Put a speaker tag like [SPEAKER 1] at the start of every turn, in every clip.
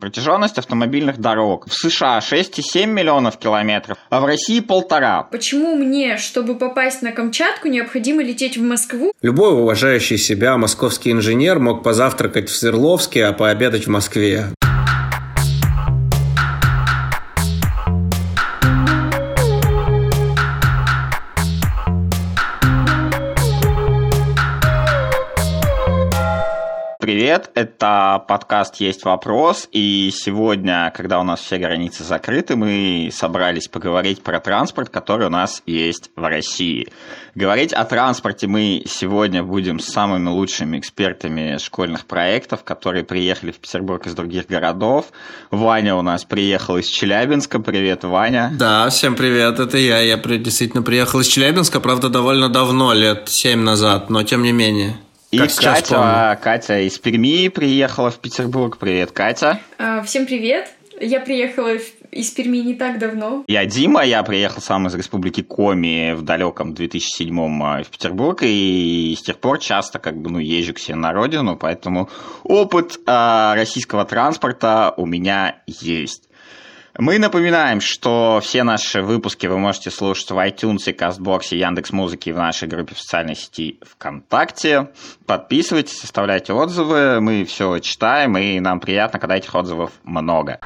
[SPEAKER 1] Протяженность автомобильных дорог в США 6,7 миллионов километров, а в России полтора.
[SPEAKER 2] Почему мне, чтобы попасть на Камчатку, необходимо лететь в Москву?
[SPEAKER 3] Любой уважающий себя московский инженер мог позавтракать в Свердловске, а пообедать в Москве.
[SPEAKER 1] Привет! Это подкаст «Есть вопрос», и сегодня, когда у нас все границы закрыты, мы собрались поговорить про транспорт, который у нас есть в России. Говорить о транспорте мы сегодня будем с самыми лучшими экспертами школьных проектов, которые приехали в Петербург из других городов. Ваня у нас приехал из Челябинска. Привет, Ваня.
[SPEAKER 3] Да, всем привет, это я. Я действительно приехал из Челябинска, правда, довольно давно, лет семь назад, но тем не менее.
[SPEAKER 1] И как Катя, Катя из Перми приехала в Петербург. Привет, Катя.
[SPEAKER 2] А, всем привет. Я приехала из Перми не так давно.
[SPEAKER 1] Я Дима, я приехал сам из республики Коми в далеком 2007-м а, в Петербург, и с тех пор часто как бы ну, езжу к себе на родину, поэтому опыт э, российского транспорта у меня есть. Мы напоминаем, что все наши выпуски вы можете слушать в iTunes, CastBox, Яндекс.Музыке и в нашей группе в социальной сети ВКонтакте. Подписывайтесь, оставляйте отзывы, мы все читаем, и нам приятно, когда этих отзывов много.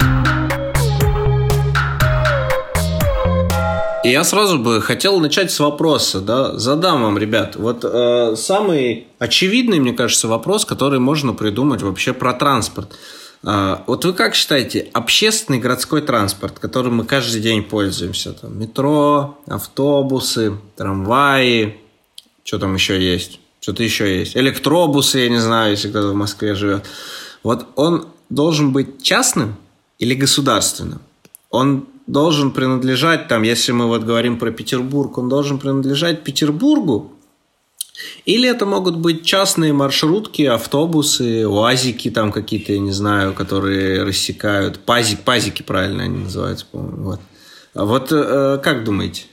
[SPEAKER 3] И я сразу бы хотел начать с вопроса, да, задам вам, ребят. Вот э, самый очевидный, мне кажется, вопрос, который можно придумать вообще про транспорт. А, вот вы как считаете, общественный городской транспорт, которым мы каждый день пользуемся, там, метро, автобусы, трамваи, что там еще есть? Что-то еще есть. Электробусы, я не знаю, если кто-то в Москве живет. Вот он должен быть частным или государственным? Он должен принадлежать, там, если мы вот говорим про Петербург, он должен принадлежать Петербургу или это могут быть частные маршрутки, автобусы, уазики там какие-то, я не знаю, которые рассекают. Пазик, пазики правильно они называются, по-моему. Вот, а вот э, как думаете?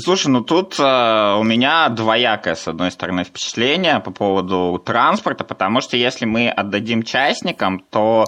[SPEAKER 1] Слушай, ну тут э, у меня двоякое, с одной стороны, впечатление по поводу транспорта, потому что если мы отдадим частникам, то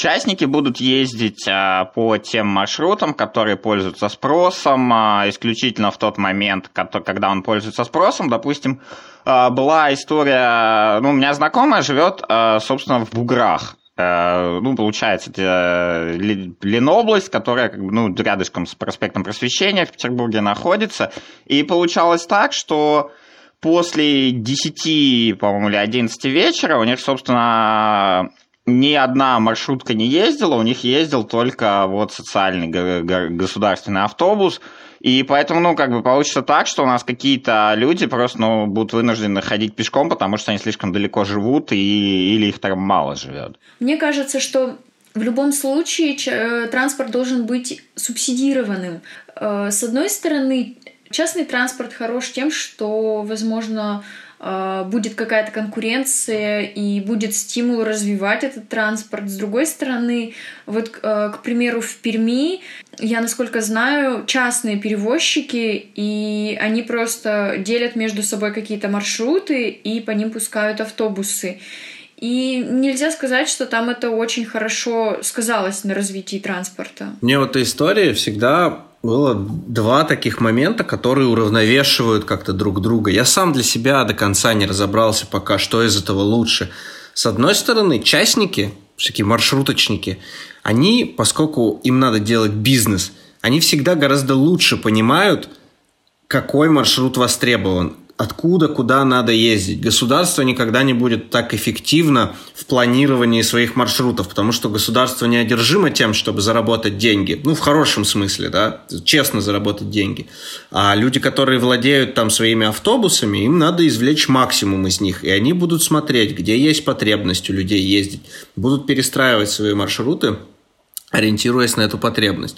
[SPEAKER 1] Частники будут ездить а, по тем маршрутам, которые пользуются спросом, а, исключительно в тот момент, когда он пользуется спросом. Допустим, а, была история, ну, у меня знакомая живет, собственно, в Буграх. Ну, получается, это Ленобласть, которая как бы, ну, рядышком с проспектом Просвещения в Петербурге находится. И получалось так, что после 10, по-моему, или 11 вечера у них, собственно, ни одна маршрутка не ездила, у них ездил только вот социальный государственный автобус, и поэтому, ну, как бы получится так, что у нас какие-то люди просто, ну, будут вынуждены ходить пешком, потому что они слишком далеко живут, и, или их там мало живет.
[SPEAKER 2] Мне кажется, что в любом случае э, транспорт должен быть субсидированным. Э, с одной стороны, частный транспорт хорош тем, что, возможно, будет какая-то конкуренция и будет стимул развивать этот транспорт. С другой стороны, вот, а, к примеру, в Перми, я, насколько знаю, частные перевозчики, и они просто делят между собой какие-то маршруты и по ним пускают автобусы. И нельзя сказать, что там это очень хорошо сказалось на развитии транспорта.
[SPEAKER 3] Мне вот эта история всегда было два таких момента, которые уравновешивают как-то друг друга. Я сам для себя до конца не разобрался пока, что из этого лучше. С одной стороны, частники, всякие маршруточники, они, поскольку им надо делать бизнес, они всегда гораздо лучше понимают, какой маршрут востребован откуда, куда надо ездить. Государство никогда не будет так эффективно в планировании своих маршрутов, потому что государство не одержимо тем, чтобы заработать деньги. Ну, в хорошем смысле, да, честно заработать деньги. А люди, которые владеют там своими автобусами, им надо извлечь максимум из них. И они будут смотреть, где есть потребность у людей ездить. Будут перестраивать свои маршруты, ориентируясь на эту потребность.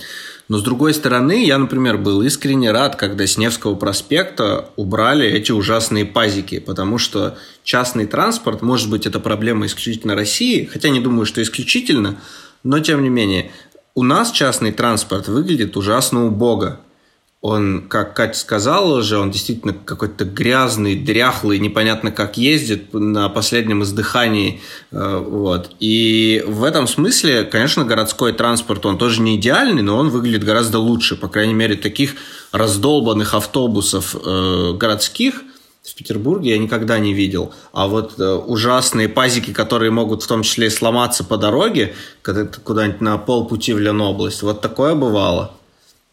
[SPEAKER 3] Но с другой стороны, я, например, был искренне рад, когда с Невского проспекта убрали эти ужасные пазики, потому что частный транспорт, может быть, это проблема исключительно России, хотя не думаю, что исключительно, но тем не менее, у нас частный транспорт выглядит ужасно убого. Он, как Катя сказала уже, он действительно какой-то грязный, дряхлый, непонятно как ездит на последнем издыхании. Э, вот. И в этом смысле, конечно, городской транспорт, он тоже не идеальный, но он выглядит гораздо лучше. По крайней мере, таких раздолбанных автобусов э, городских в Петербурге я никогда не видел. А вот э, ужасные пазики, которые могут в том числе и сломаться по дороге, когда куда-нибудь на полпути в Ленобласть, вот такое бывало.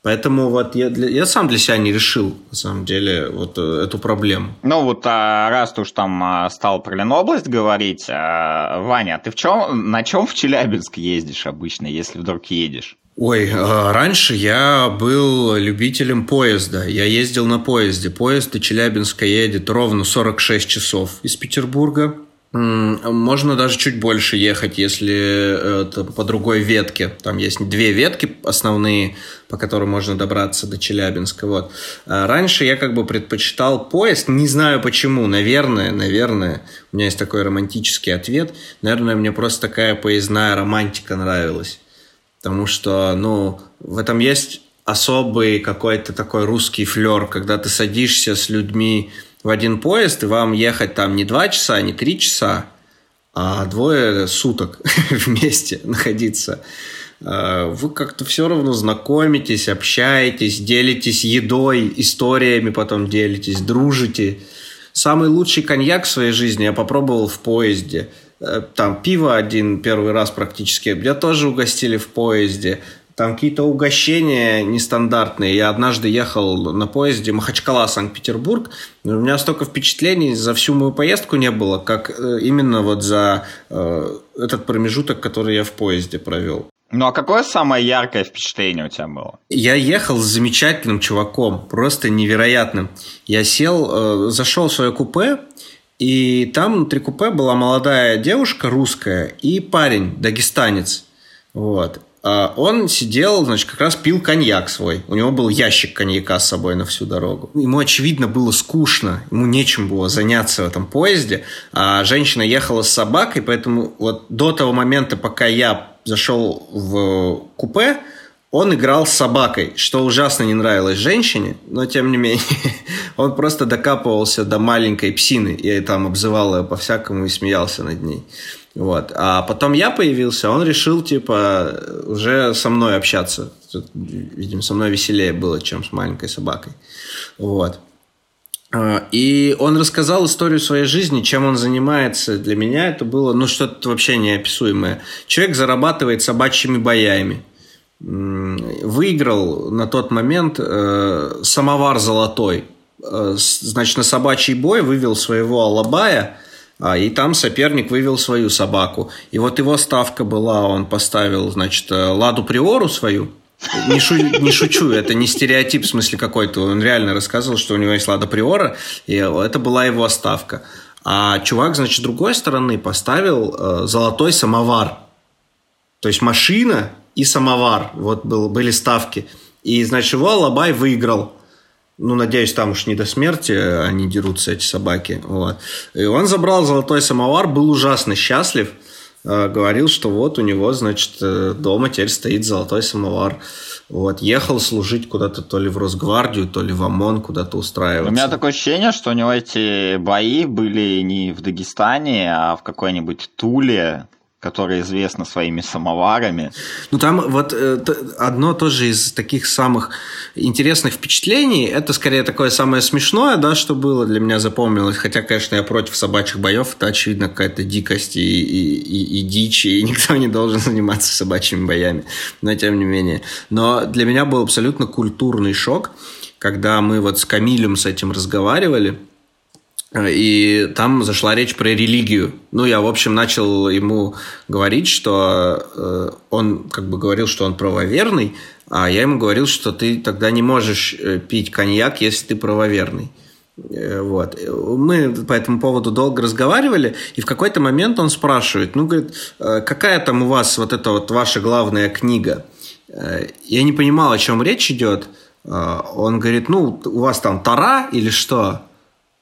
[SPEAKER 3] Поэтому вот я, для, я сам для себя не решил, на самом деле, вот э, эту проблему.
[SPEAKER 1] Ну вот а, раз уж там а, стал про Ленобласть говорить, а, Ваня, ты в чем, на чем в Челябинск ездишь обычно, если вдруг едешь?
[SPEAKER 3] Ой, раньше я был любителем поезда. Я ездил на поезде. Поезд до Челябинска едет ровно 46 часов из Петербурга. Можно даже чуть больше ехать, если это по другой ветке. Там есть две ветки основные, по которым можно добраться до Челябинска. Вот. А раньше я как бы предпочитал поезд, не знаю почему, наверное, наверное, у меня есть такой романтический ответ, наверное, мне просто такая поездная романтика нравилась. Потому что, ну, в этом есть особый какой-то такой русский флер, когда ты садишься с людьми, в один поезд, и вам ехать там не два часа, не три часа, а двое суток вместе находиться. А, вы как-то все равно знакомитесь, общаетесь, делитесь едой, историями потом делитесь, дружите. Самый лучший коньяк в своей жизни я попробовал в поезде. Э, там пиво один первый раз практически. Меня тоже угостили в поезде. Там какие-то угощения нестандартные. Я однажды ехал на поезде Махачкала-Санкт-Петербург. У меня столько впечатлений за всю мою поездку не было, как э, именно вот за э, этот промежуток, который я в поезде провел.
[SPEAKER 1] Ну а какое самое яркое впечатление у тебя было?
[SPEAKER 3] Я ехал с замечательным чуваком, просто невероятным. Я сел, э, зашел в свое купе, и там внутри купе была молодая девушка русская и парень, дагестанец. Вот. А, он сидел, значит, как раз пил коньяк свой. У него был ящик коньяка с собой на всю дорогу. Ему, очевидно, было скучно. Ему нечем было заняться в этом поезде. А женщина ехала с собакой, поэтому вот до того момента, пока я зашел в купе, он играл с собакой, что ужасно не нравилось женщине, но тем не менее он просто докапывался до маленькой псины и там обзывал ее по-всякому и смеялся над ней. Вот. А потом я появился, он решил, типа, уже со мной общаться. Видимо, со мной веселее было, чем с маленькой собакой. Вот. А, и он рассказал историю своей жизни, чем он занимается. Для меня это было, ну, что-то вообще неописуемое. Человек зарабатывает собачьими боями. Выиграл на тот момент э, самовар золотой. Э, значит, на собачий бой вывел своего алабая – и там соперник вывел свою собаку. И вот его ставка была, он поставил, значит, э, Ладу Приору свою, не, шу, не шучу, это не стереотип в смысле какой-то. Он реально рассказывал, что у него есть Лада Приора, и это была его ставка. А чувак, значит, другой стороны поставил э, золотой самовар. То есть машина и самовар. Вот был, были ставки. И, значит, его Алабай выиграл. Ну, надеюсь, там уж не до смерти они дерутся, эти собаки. Вот. И он забрал золотой самовар, был ужасно счастлив. Э, говорил, что вот у него, значит, э, дома теперь стоит золотой самовар. Вот, ехал служить куда-то то ли в Росгвардию, то ли в ОМОН, куда-то устраиваться.
[SPEAKER 1] У меня такое ощущение, что у него эти бои были не в Дагестане, а в какой-нибудь Туле, которая известна своими самоварами.
[SPEAKER 3] Ну, там вот э, одно тоже из таких самых интересных впечатлений, это скорее такое самое смешное, да, что было для меня запомнилось, хотя, конечно, я против собачьих боев, это, очевидно, какая-то дикость и, и, и, и дичь, и никто не должен заниматься собачьими боями, но тем не менее. Но для меня был абсолютно культурный шок, когда мы вот с Камилем с этим разговаривали, и там зашла речь про религию. Ну, я, в общем, начал ему говорить, что э, он как бы говорил, что он правоверный, а я ему говорил, что ты тогда не можешь э, пить коньяк, если ты правоверный. Э, вот. Мы по этому поводу долго разговаривали, и в какой-то момент он спрашивает, ну, говорит, какая там у вас вот эта вот ваша главная книга? Я не понимал, о чем речь идет. Он говорит, ну, у вас там Тара или что?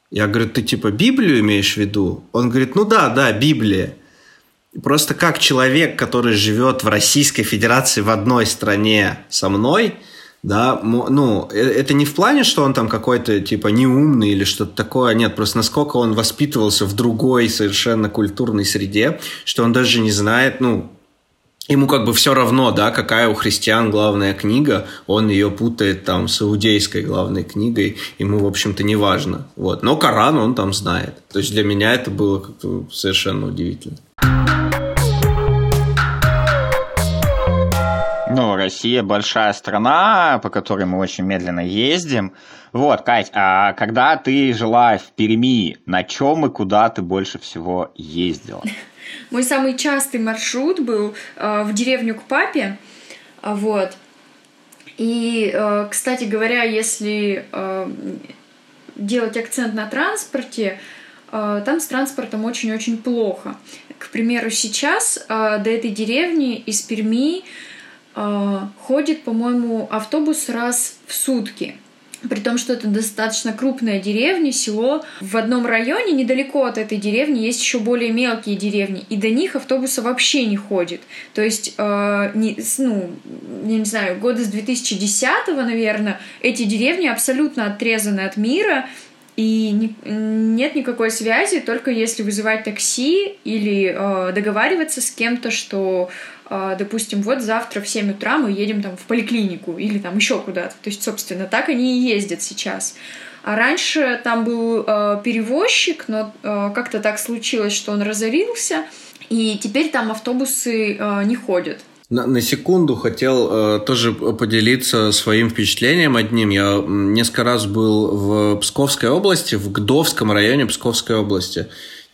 [SPEAKER 3] Я говорю, ты типа Библию имеешь в виду? Он говорит, ну да, да, Библия. Просто как человек, который живет в Российской Федерации в одной стране со мной, да, ну, э, это не в плане, что он там какой-то, типа, неумный или что-то такое, нет, просто насколько он воспитывался в другой совершенно культурной среде, что он даже не знает, ну, ему как бы все равно, да, какая у христиан главная книга, он ее путает там с иудейской главной книгой, ему, в общем-то, не важно. Вот. Но Коран он там знает. То есть для меня это было как-то совершенно удивительно.
[SPEAKER 1] Ну, Россия большая страна, по которой мы очень медленно ездим. Вот, Кать, а когда ты жила в Перми, на чем и куда ты больше всего ездила?
[SPEAKER 2] Мой самый частый маршрут был э, в деревню к папе. А, вот. И, э, кстати говоря, если э, делать акцент на транспорте, э, там с транспортом очень-очень плохо. К примеру, сейчас э, до этой деревни из Перми э, ходит, по-моему, автобус раз в сутки. При том, что это достаточно крупная деревня, село. В одном районе, недалеко от этой деревни, есть еще более мелкие деревни, и до них автобуса вообще не ходит. То есть, э, не, ну, я не знаю, года с 2010, наверное, эти деревни абсолютно отрезаны от мира, и не, нет никакой связи, только если вызывать такси или э, договариваться с кем-то, что допустим, вот завтра в 7 утра мы едем там в поликлинику или там еще куда-то. То есть, собственно, так они и ездят сейчас. А раньше там был э, перевозчик, но э, как-то так случилось, что он разорился, и теперь там автобусы э, не ходят.
[SPEAKER 3] На, на секунду хотел э, тоже поделиться своим впечатлением одним. Я несколько раз был в Псковской области, в Гдовском районе Псковской области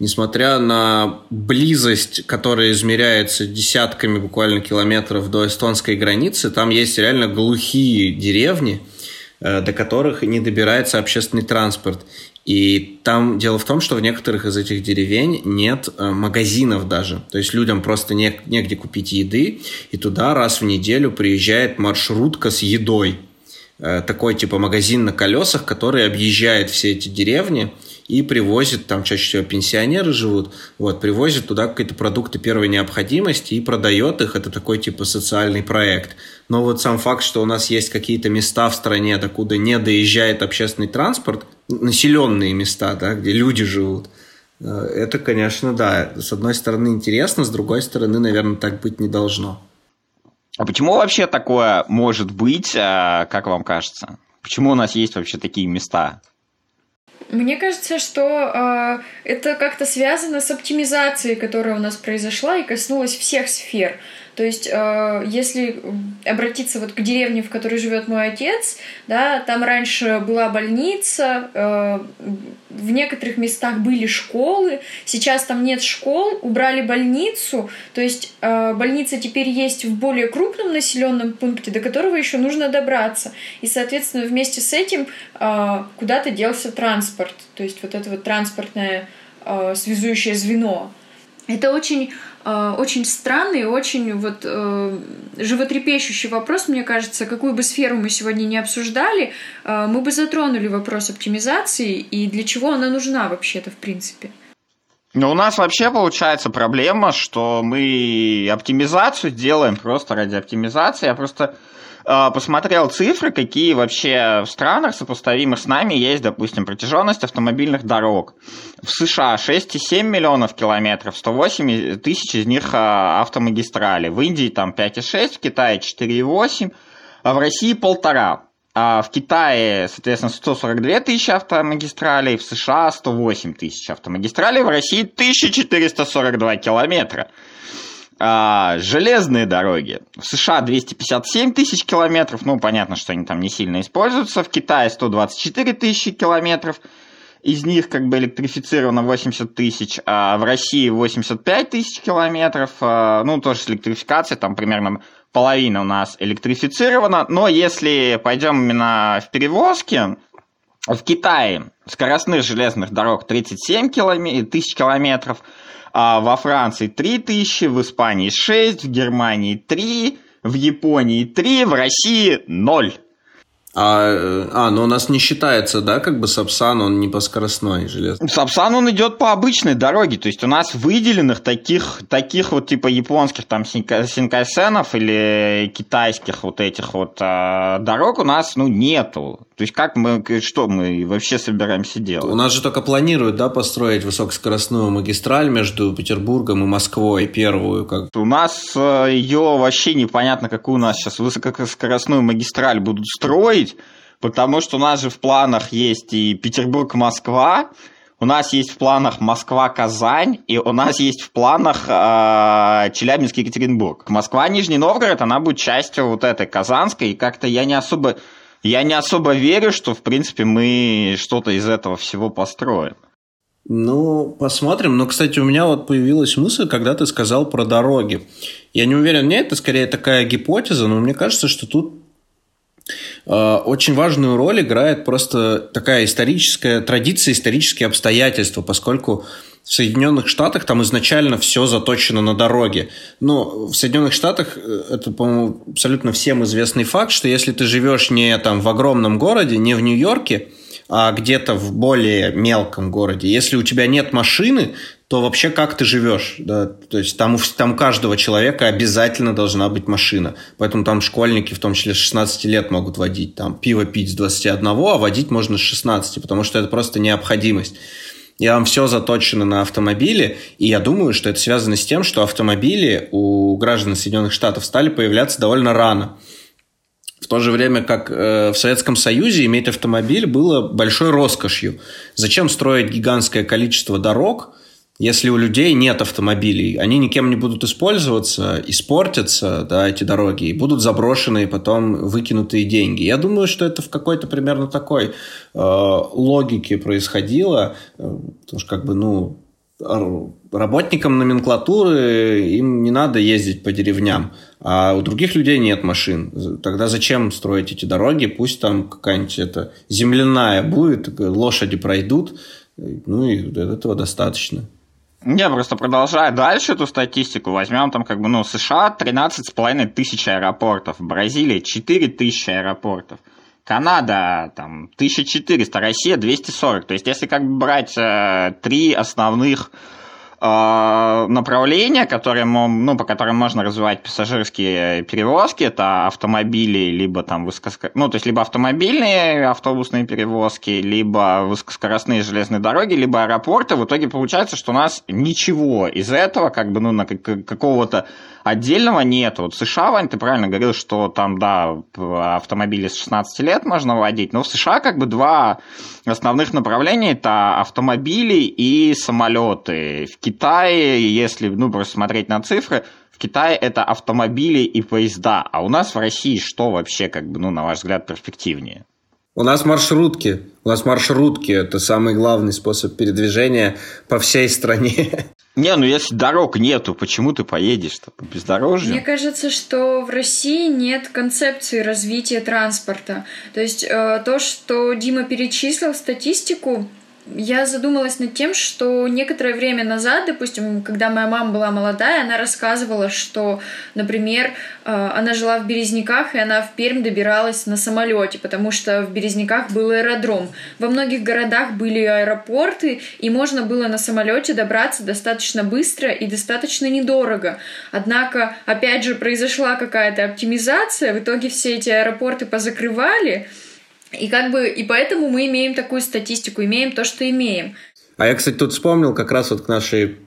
[SPEAKER 3] несмотря на близость, которая измеряется десятками буквально километров до эстонской границы, там есть реально глухие деревни, э, до которых не добирается общественный транспорт. И там дело в том, что в некоторых из этих деревень нет э, магазинов даже. То есть людям просто не, негде купить еды, и туда раз в неделю приезжает маршрутка с едой. Э, такой типа магазин на колесах, который объезжает все эти деревни и привозит, там чаще всего пенсионеры живут, вот, привозит туда какие-то продукты первой необходимости и продает их. Это такой типа социальный проект. Но вот сам факт, что у нас есть какие-то места в стране, докуда не доезжает общественный транспорт, населенные места, да, где люди живут, э, это, конечно, да, с одной стороны интересно, с другой стороны, наверное, так быть не должно.
[SPEAKER 1] А почему вообще такое может быть, э, как вам кажется? Почему у нас есть вообще такие места?
[SPEAKER 2] Мне кажется, что э, это как-то связано с оптимизацией, которая у нас произошла и коснулась всех сфер. То есть, э, если обратиться вот к деревне, в которой живет мой отец, да, там раньше была больница, э, в некоторых местах были школы, сейчас там нет школ, убрали больницу, то есть э, больница теперь есть в более крупном населенном пункте, до которого еще нужно добраться. И, соответственно, вместе с этим э, куда-то делся транспорт, то есть вот это вот транспортное э, связующее звено. Это очень очень странный, очень вот э, животрепещущий вопрос, мне кажется, какую бы сферу мы сегодня не обсуждали, э, мы бы затронули вопрос оптимизации и для чего она нужна вообще-то в принципе.
[SPEAKER 1] Ну, у нас вообще получается проблема, что мы оптимизацию делаем просто ради оптимизации. Я просто а, посмотрел цифры, какие вообще в странах, сопоставимых с нами, есть, допустим, протяженность автомобильных дорог. В США 6,7 миллионов километров, 108 тысяч из них а, автомагистрали. В Индии там 5,6, в Китае 4,8, а в России полтора. А в Китае, соответственно, 142 тысячи автомагистралей, в США 108 тысяч автомагистралей, в России 1442 километра. А, железные дороги. В США 257 тысяч километров, ну, понятно, что они там не сильно используются. В Китае 124 тысячи километров, из них как бы электрифицировано 80 тысяч, а в России 85 тысяч километров, а, ну, тоже с электрификацией, там примерно половина у нас электрифицирована, но если пойдем именно в перевозки, в Китае скоростных железных дорог 37 тысяч километров, а во Франции 3000, в Испании 6, в Германии 3, в Японии 3, в России 0.
[SPEAKER 3] А, а, но у нас не считается, да, как бы Сапсан, он не по скоростной железной.
[SPEAKER 1] Сапсан, он идет по обычной дороге, то есть у нас выделенных таких, таких вот типа японских там синкайсенов или китайских вот этих вот а, дорог у нас, ну, нету. То есть как мы, что мы вообще собираемся делать?
[SPEAKER 3] У нас же только планируют, да, построить высокоскоростную магистраль между Петербургом и Москвой, первую. Как...
[SPEAKER 1] У нас э, ее вообще непонятно, какую у нас сейчас высокоскоростную магистраль будут строить, потому что у нас же в планах есть и Петербург-Москва, у нас есть в планах Москва-Казань, и у нас есть в планах э, Челябинск-Екатеринбург. Москва-Нижний Новгород, она будет частью вот этой Казанской, и как-то я не особо я не особо верю, что, в принципе, мы что-то из этого всего построим.
[SPEAKER 3] Ну, посмотрим. Но, кстати, у меня вот появилась мысль, когда ты сказал про дороги. Я не уверен, нет, это скорее такая гипотеза, но мне кажется, что тут очень важную роль играет просто такая историческая традиция, исторические обстоятельства, поскольку в Соединенных Штатах там изначально все заточено на дороге. Но в Соединенных Штатах э, это, по-моему, абсолютно всем известный факт, что если ты живешь не там в огромном городе, не в Нью-Йорке, а где-то в более мелком городе, если у тебя нет машины, то вообще как ты живешь? Да? То есть там, там у каждого человека обязательно должна быть машина. Поэтому там школьники, в том числе с 16 лет, могут водить. Там пиво пить с 21, а водить можно с 16, потому что это просто необходимость. И там все заточено на автомобили, и я думаю, что это связано с тем, что автомобили у граждан Соединенных Штатов стали появляться довольно рано. В то же время, как э, в Советском Союзе иметь автомобиль было большой роскошью. Зачем строить гигантское количество дорог, если у людей нет автомобилей, они никем не будут использоваться, испортятся, да, эти дороги, и будут и потом выкинутые деньги. Я думаю, что это в какой-то примерно такой э, логике происходило, э, потому что как бы, ну, работникам номенклатуры им не надо ездить по деревням, а у других людей нет машин. Тогда зачем строить эти дороги? Пусть там какая-нибудь это земляная будет, лошади пройдут, ну и этого достаточно.
[SPEAKER 1] Не, просто продолжая дальше эту статистику, возьмем там как бы, ну, США 13,5 тысяч аэропортов, Бразилия 4 тысячи аэропортов, Канада там 1400, Россия 240. То есть если как бы брать э, три основных направления, которые, ну, по которым можно развивать пассажирские перевозки, это автомобили, либо там высокоскор... ну, то есть либо автомобильные автобусные перевозки, либо высокоскоростные железные дороги, либо аэропорты. В итоге получается, что у нас ничего из этого, как бы, ну, на какого-то отдельного нет. Вот США, Вань, ты правильно говорил, что там, да, автомобили с 16 лет можно водить, но в США как бы два основных направления – это автомобили и самолеты. В Китае, если, ну, просто смотреть на цифры, в Китае это автомобили и поезда, а у нас в России что вообще, как бы, ну, на ваш взгляд, перспективнее?
[SPEAKER 3] У нас маршрутки. У нас маршрутки – это самый главный способ передвижения по всей стране.
[SPEAKER 1] Не, ну если дорог нету, почему ты поедешь-то по бездорожью?
[SPEAKER 2] Мне кажется, что в России нет концепции развития транспорта. То есть э, то, что Дима перечислил статистику, я задумалась над тем, что некоторое время назад, допустим, когда моя мама была молодая, она рассказывала, что, например, э, она жила в Березняках, и она в Пермь добиралась на самолете, потому что в Березняках был аэродром. Во многих городах были аэропорты, и можно было на самолете добраться достаточно быстро и достаточно недорого. Однако, опять же, произошла какая-то оптимизация, в итоге все эти аэропорты позакрывали, и как бы, и поэтому мы имеем такую статистику, имеем то, что имеем.
[SPEAKER 3] А я, кстати, тут вспомнил как раз вот к нашей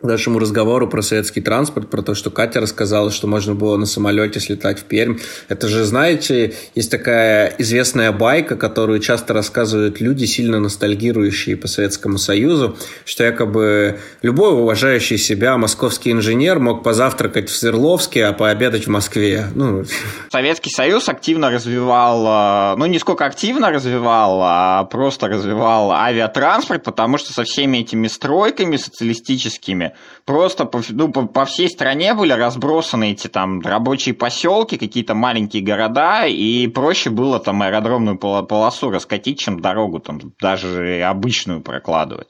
[SPEAKER 3] нашему разговору про советский транспорт, про то, что Катя рассказала, что можно было на самолете слетать в Пермь. Это же, знаете, есть такая известная байка, которую часто рассказывают люди, сильно ностальгирующие по Советскому Союзу, что якобы любой уважающий себя московский инженер мог позавтракать в Свердловске, а пообедать в Москве. Ну.
[SPEAKER 1] Советский Союз активно развивал, ну не сколько активно развивал, а просто развивал авиатранспорт, потому что со всеми этими стройками социалистическими Просто по, ну, по, по всей стране были разбросаны эти там рабочие поселки, какие-то маленькие города, и проще было там аэродромную полосу раскатить, чем дорогу там даже обычную прокладывать.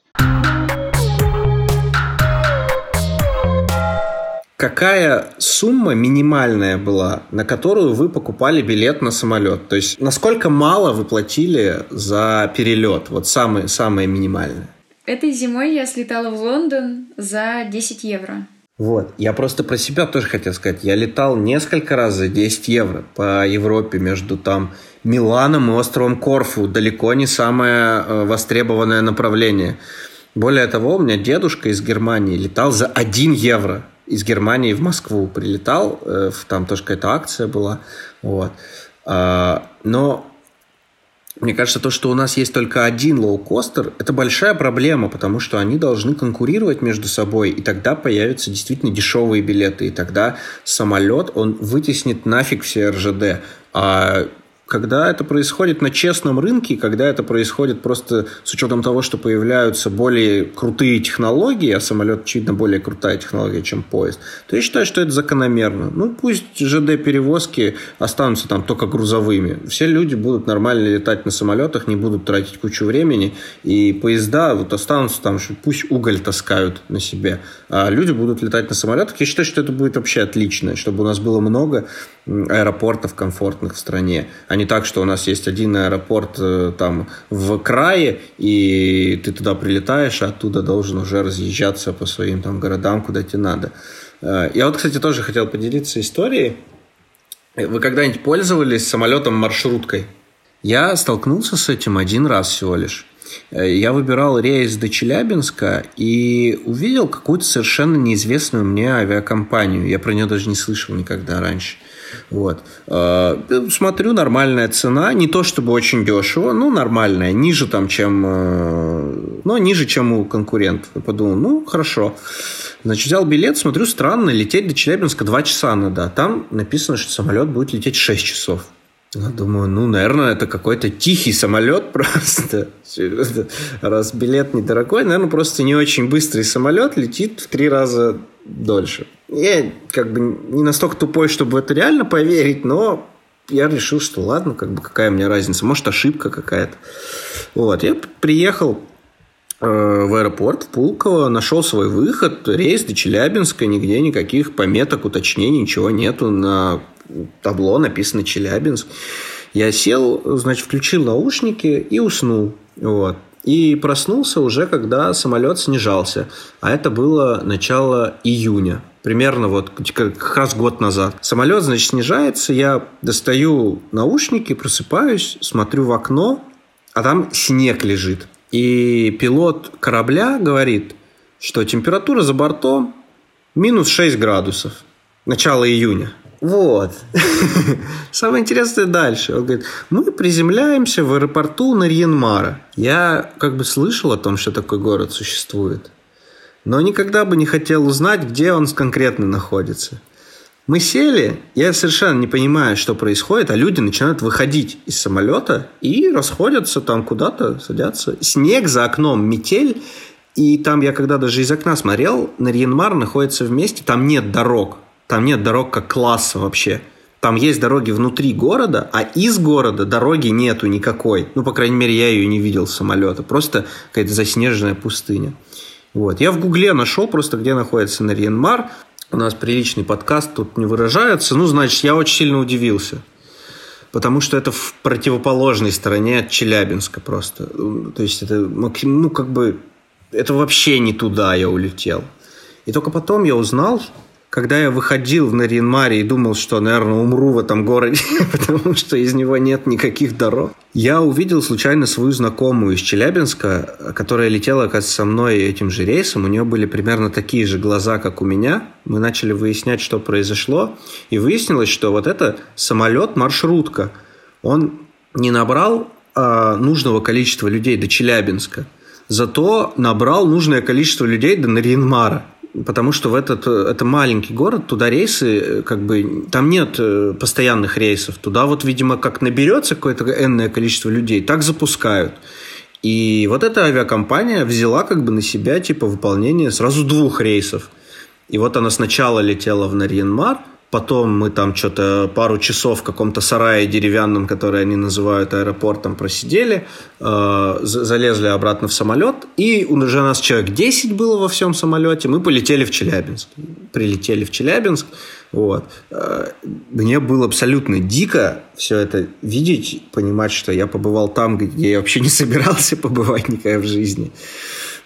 [SPEAKER 3] какая сумма минимальная была, на которую вы покупали билет на самолет? То есть, насколько мало вы платили за перелет? Вот самое, самое минимальное.
[SPEAKER 2] Этой зимой я слетала в Лондон за 10 евро.
[SPEAKER 3] Вот. Я просто про себя тоже хотел сказать. Я летал несколько раз за 10 евро по Европе между там Миланом и островом Корфу. Далеко не самое э, востребованное направление. Более того, у меня дедушка из Германии летал за 1 евро из Германии в Москву прилетал, э, там тоже какая-то акция была, вот. А, но мне кажется, то, что у нас есть только один лоукостер, это большая проблема, потому что они должны конкурировать между собой, и тогда появятся действительно дешевые билеты, и тогда самолет, он вытеснит нафиг все РЖД. А когда это происходит на честном рынке, когда это происходит просто с учетом того, что появляются более крутые технологии, а самолет, очевидно, более крутая технология, чем поезд, то я считаю, что это закономерно. Ну, пусть ЖД-перевозки останутся там только грузовыми. Все люди будут нормально летать на самолетах, не будут тратить кучу времени, и поезда вот останутся там, пусть уголь таскают на себе, а люди будут летать на самолетах. Я считаю, что это будет вообще отлично, чтобы у нас было много аэропортов комфортных в стране, а не так, что у нас есть один аэропорт э, там в крае, и ты туда прилетаешь, а оттуда должен уже разъезжаться по своим там городам, куда тебе надо. Э, я вот, кстати, тоже хотел поделиться историей. Вы когда-нибудь пользовались самолетом-маршруткой? Я столкнулся с этим один раз всего лишь. Э, я выбирал рейс до Челябинска и увидел какую-то совершенно неизвестную мне авиакомпанию. Я про нее даже не слышал никогда раньше. Вот. Э, смотрю, нормальная цена. Не то чтобы очень дешево, но нормальная. Ниже там, чем... Э, но ниже, чем у конкурентов. Я подумал, ну, хорошо. Значит, взял билет, смотрю, странно, лететь до Челябинска 2 часа надо. А там написано, что самолет будет лететь 6 часов. Я думаю, ну, наверное, это какой-то тихий самолет просто. Раз билет недорогой, наверное, просто не очень быстрый самолет летит в три раза дольше. Я как бы не настолько тупой, чтобы в это реально поверить, но я решил, что ладно, как бы какая мне разница, может ошибка какая-то. Вот, я приехал э, в аэропорт в Пулково, нашел свой выход, рейс до Челябинска, нигде никаких пометок, уточнений, ничего нету на табло написано Челябинск. Я сел, значит, включил наушники и уснул. Вот. И проснулся уже, когда самолет снижался. А это было начало июня. Примерно вот как раз год назад. Самолет, значит, снижается. Я достаю наушники, просыпаюсь, смотрю в окно, а там снег лежит. И пилот корабля говорит, что температура за бортом минус 6 градусов. Начало июня. Вот. Самое интересное дальше. Он говорит, мы приземляемся в аэропорту Нарьенмара. Я как бы слышал о том, что такой город существует, но никогда бы не хотел узнать, где он конкретно находится. Мы сели, я совершенно не понимаю, что происходит, а люди начинают выходить из самолета и расходятся там куда-то, садятся. Снег за окном, метель, и там я когда даже из окна смотрел, Нарьенмар находится вместе, там нет дорог. Там нет дорог как класса вообще. Там есть дороги внутри города, а из города дороги нету никакой. Ну, по крайней мере, я ее не видел с самолета. Просто какая-то заснеженная пустыня. Вот. Я в Гугле нашел просто, где находится Нарьенмар. У нас приличный подкаст, тут не выражается. Ну, значит, я очень сильно удивился. Потому что это в противоположной стороне от Челябинска просто. То есть это, ну, как бы, это вообще не туда я улетел. И только потом я узнал, когда я выходил в Наринмаре и думал, что, наверное, умру в этом городе, потому что из него нет никаких дорог, я увидел случайно свою знакомую из Челябинска, которая летела, оказывается, со мной этим же рейсом. У нее были примерно такие же глаза, как у меня. Мы начали выяснять, что произошло. И выяснилось, что вот это самолет-маршрутка. Он не набрал а, нужного количества людей до Челябинска, зато набрал нужное количество людей до Наринмара потому что в этот это маленький город, туда рейсы как бы там нет э, постоянных рейсов, туда вот видимо как наберется какое-то энное количество людей, так запускают. И вот эта авиакомпания взяла как бы на себя типа выполнение сразу двух рейсов. И вот она сначала летела в Нарьенмар, Потом мы там что-то пару часов в каком-то сарае деревянном, который они называют аэропортом, просидели, э, залезли обратно в самолет, и уже нас человек 10 было во всем самолете, мы полетели в Челябинск. Прилетели в Челябинск, вот. Э, мне было абсолютно дико все это видеть, понимать, что я побывал там, где я вообще не собирался побывать никогда в жизни.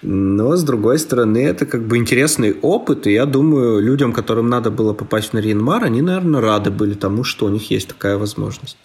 [SPEAKER 3] Но, с другой стороны, это как бы интересный опыт, и я думаю, людям, которым надо было попасть в Нарьинмар, они, наверное, рады были тому, что у них есть такая возможность.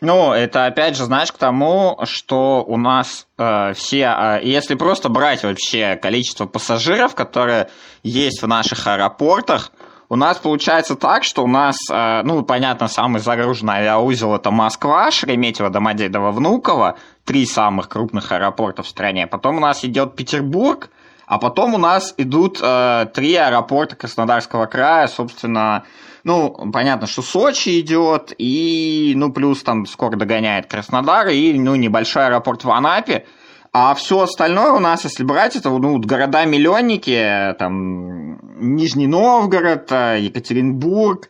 [SPEAKER 1] Ну, это опять же, знаешь, к тому, что у нас э, все, э, если просто брать вообще количество пассажиров, которые есть в наших аэропортах, у нас получается так, что у нас, э, ну, понятно, самый загруженный авиаузел это Москва, Шереметьево, Домодедово, Внуково, три самых крупных аэропорта в стране. Потом у нас идет Петербург, а потом у нас идут э, три аэропорта Краснодарского края, собственно, ну, понятно, что Сочи идет, и, ну, плюс там скоро догоняет Краснодар, и, ну, небольшой аэропорт в Анапе. А все остальное у нас, если брать, это ну, города-миллионники, там, Нижний Новгород, э, Екатеринбург,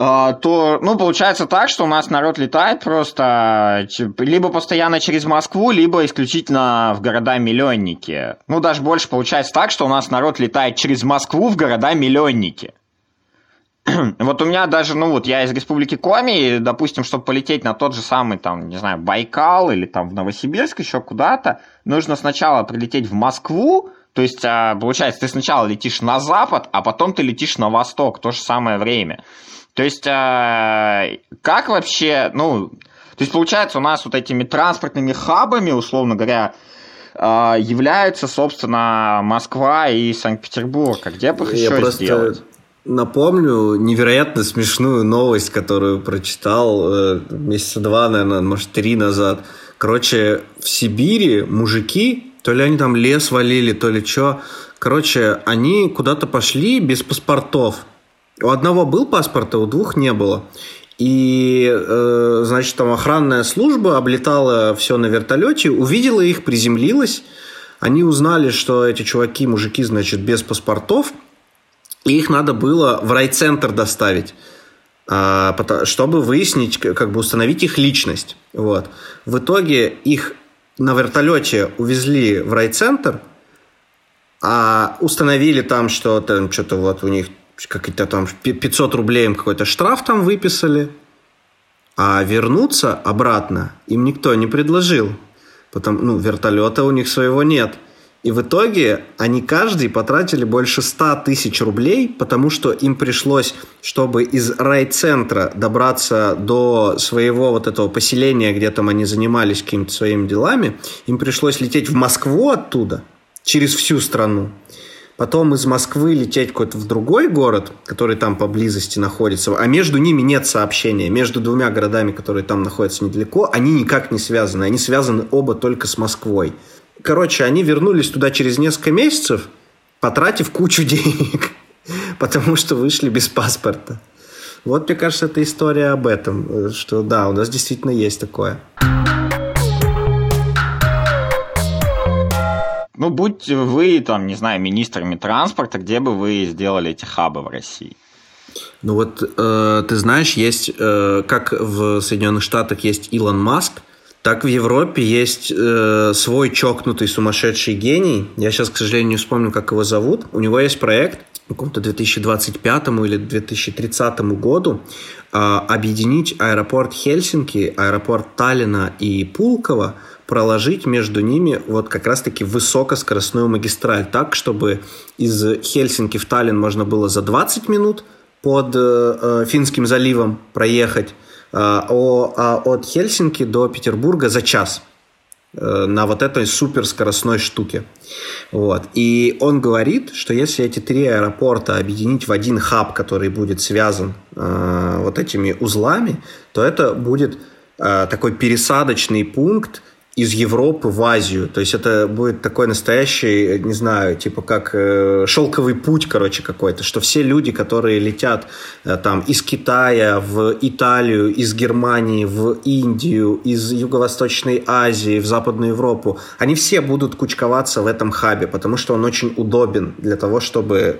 [SPEAKER 1] а, то, ну, получается так, что у нас народ летает просто либо постоянно через Москву, либо исключительно в города-миллионники. Ну, даже больше получается так, что у нас народ летает через Москву в города-миллионники. вот у меня даже, ну вот я из Республики Коми, допустим, чтобы полететь на тот же самый, там, не знаю, Байкал или там в Новосибирск еще куда-то, нужно сначала прилететь в Москву, то есть, а, получается, ты сначала летишь на запад, а потом ты летишь на восток, то же самое время. То есть, э, как вообще, ну, то есть, получается, у нас вот этими транспортными хабами, условно говоря, э, являются, собственно, Москва и Санкт-Петербург. А где бы их Я еще сделать?
[SPEAKER 3] Напомню невероятно смешную новость, которую прочитал э, месяца два, наверное, может, три назад. Короче, в Сибири мужики, то ли они там лес валили, то ли что. Короче, они куда-то пошли без паспортов. У одного был паспорт, а у двух не было. И, э, значит, там охранная служба облетала все на вертолете, увидела их, приземлилась. Они узнали, что эти чуваки, мужики, значит, без паспортов, и их надо было в райцентр доставить, э, чтобы выяснить, как бы установить их личность. Вот. В итоге их на вертолете увезли в райцентр, а установили там, что там что-то вот у них какие-то там 500 рублей им какой-то штраф там выписали, а вернуться обратно им никто не предложил. Потому, ну, вертолета у них своего нет. И в итоге они каждый потратили больше 100 тысяч рублей, потому что им пришлось, чтобы из райцентра добраться до своего вот этого поселения, где там они занимались какими-то своими делами, им пришлось лететь в Москву оттуда, через всю страну потом из Москвы лететь куда-то в другой город, который там поблизости находится, а между ними нет сообщения. Между двумя городами, которые там находятся недалеко, они никак не связаны. Они связаны оба только с Москвой. Короче, они вернулись туда через несколько месяцев, потратив кучу денег, потому что вышли без паспорта. Вот, мне кажется, это история об этом, что да, у нас действительно есть такое.
[SPEAKER 1] Ну, будь вы, там, не знаю, министрами транспорта, где бы вы сделали эти хабы в России?
[SPEAKER 3] Ну вот, э, ты знаешь, есть, э, как в Соединенных Штатах есть Илон Маск, так в Европе есть э, свой чокнутый сумасшедший гений. Я сейчас, к сожалению, не вспомню, как его зовут. У него есть проект в каком-то 2025 или 2030 году э, объединить аэропорт Хельсинки, аэропорт Таллина и Пулково проложить между ними вот как раз-таки высокоскоростную магистраль, так, чтобы из Хельсинки в Таллин можно было за 20 минут под э, э, Финским заливом проехать, э, а от Хельсинки до Петербурга за час э, на вот этой суперскоростной штуке. Вот. И он говорит, что если эти три аэропорта объединить в один хаб, который будет связан э, вот этими узлами, то это будет э, такой пересадочный пункт из Европы в Азию. То есть это будет такой настоящий, не знаю, типа как э, шелковый путь, короче, какой-то, что все люди, которые летят э, там из Китая в Италию, из Германии в Индию, из Юго-Восточной Азии в Западную Европу, они все будут кучковаться в этом хабе, потому что он очень удобен для того, чтобы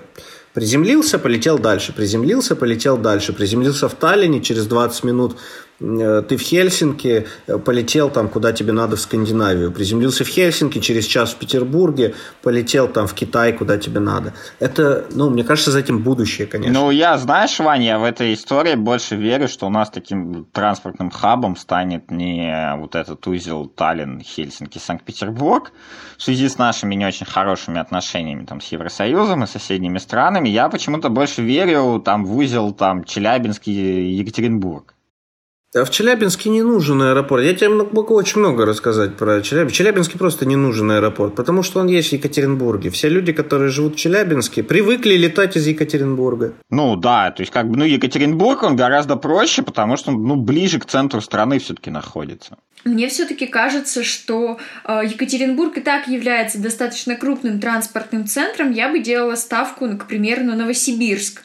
[SPEAKER 3] Приземлился, полетел дальше, приземлился, полетел дальше, приземлился в Таллине, через 20 минут ты в Хельсинки, э, полетел там, куда тебе надо, в Скандинавию. Приземлился в Хельсинки, через час в Петербурге, полетел там в Китай, куда тебе надо. Это, ну, мне кажется, за этим будущее, конечно.
[SPEAKER 1] Ну, я, знаешь, Ваня, в этой истории больше верю, что у нас таким транспортным хабом станет не вот этот узел Таллин, Хельсинки, Санкт-Петербург, в связи с нашими не очень хорошими отношениями там, с Евросоюзом и соседними странами, я почему-то больше верю там, в узел там, Челябинск и Екатеринбург.
[SPEAKER 3] А в Челябинске не нужен аэропорт. Я тебе могу очень много рассказать про Челябинск. Челябинске просто не нужен аэропорт, потому что он есть в Екатеринбурге. Все люди, которые живут в Челябинске, привыкли летать из Екатеринбурга.
[SPEAKER 1] Ну да, то есть как бы, ну Екатеринбург, он гораздо проще, потому что он ну, ближе к центру страны все-таки находится.
[SPEAKER 2] Мне все-таки кажется, что э, Екатеринбург и так является достаточно крупным транспортным центром. Я бы делала ставку, ну, к примеру, на Новосибирск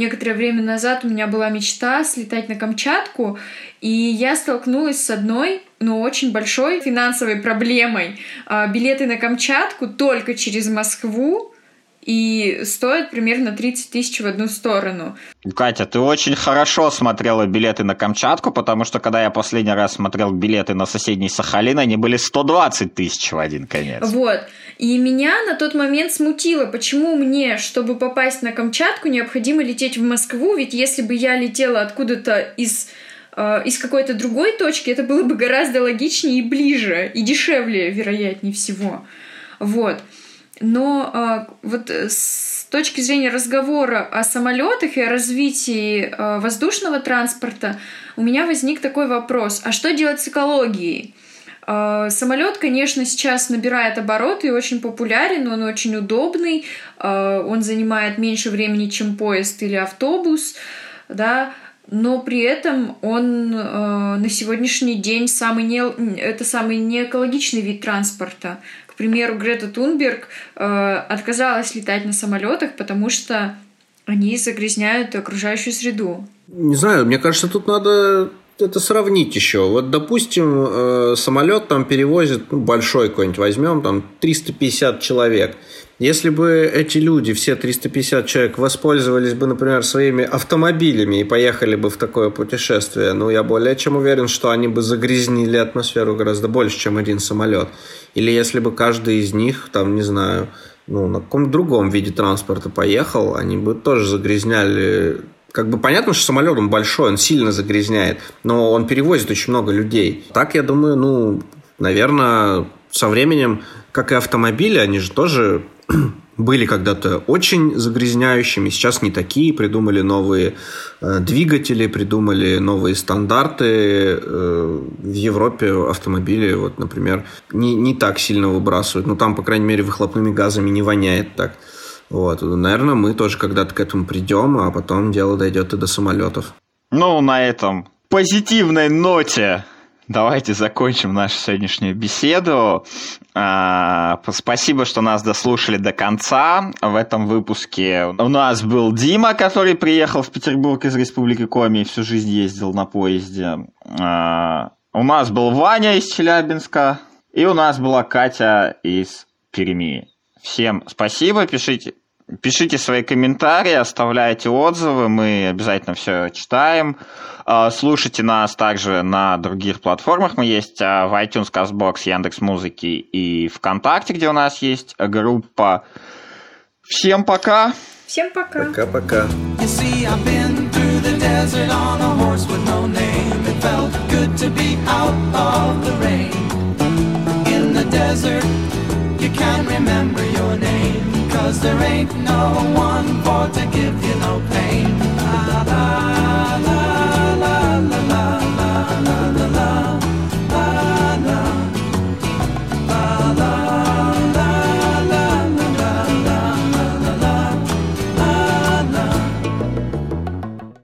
[SPEAKER 2] некоторое время назад у меня была мечта слетать на Камчатку, и я столкнулась с одной, но очень большой финансовой проблемой. А, билеты на Камчатку только через Москву и стоят примерно 30 тысяч в одну сторону.
[SPEAKER 1] Катя, ты очень хорошо смотрела билеты на Камчатку, потому что когда я последний раз смотрел билеты на соседний Сахалин, они были 120 тысяч в один конец.
[SPEAKER 2] Вот. И меня на тот момент смутило, почему мне, чтобы попасть на Камчатку, необходимо лететь в Москву, ведь если бы я летела откуда-то из э, из какой-то другой точки, это было бы гораздо логичнее и ближе, и дешевле, вероятнее всего. Вот. Но э, вот с точки зрения разговора о самолетах и о развитии э, воздушного транспорта, у меня возник такой вопрос: а что делать с экологией? А, самолет, конечно, сейчас набирает обороты и очень популярен, он очень удобный, а, он занимает меньше времени, чем поезд или автобус, да, но при этом он а, на сегодняшний день самый не, это самый неэкологичный вид транспорта. К примеру, Грета Тунберг отказалась летать на самолетах, потому что они загрязняют окружающую среду.
[SPEAKER 3] Не знаю, мне кажется, тут надо это сравнить еще. Вот, допустим, э, самолет там перевозит, ну, большой какой-нибудь возьмем, там 350 человек. Если бы эти люди, все 350 человек, воспользовались бы, например, своими автомобилями и поехали бы в такое путешествие, ну, я более чем уверен, что они бы загрязнили атмосферу гораздо больше, чем один самолет. Или если бы каждый из них, там, не знаю, ну, на каком-то другом виде транспорта поехал, они бы тоже загрязняли как бы понятно, что самолет он большой, он сильно загрязняет, но он перевозит очень много людей. Так, я думаю, ну, наверное, со временем, как и автомобили, они же тоже были когда-то очень загрязняющими, сейчас не такие, придумали новые э, двигатели, придумали новые стандарты. Э, в Европе автомобили, вот, например, не, не так сильно выбрасывают, но там, по крайней мере, выхлопными газами не воняет так. Вот, наверное, мы тоже когда-то к этому придем, а потом дело дойдет и до самолетов.
[SPEAKER 1] Ну, на этом позитивной ноте давайте закончим нашу сегодняшнюю беседу. А, спасибо, что нас дослушали до конца. В этом выпуске у нас был Дима, который приехал в Петербург из Республики Коми и всю жизнь ездил на поезде. А, у нас был Ваня из Челябинска. И у нас была Катя из Перми. Всем спасибо, пишите Пишите свои комментарии, оставляйте отзывы, мы обязательно все читаем. А, слушайте нас также на других платформах. Мы есть а, в iTunes, CastBox, Яндекс Музыки и ВКонтакте, где у нас есть группа. Всем пока!
[SPEAKER 2] Всем пока!
[SPEAKER 3] Пока-пока! You can't remember your name Cause there ain't no one for to give you no pain. La la la la la.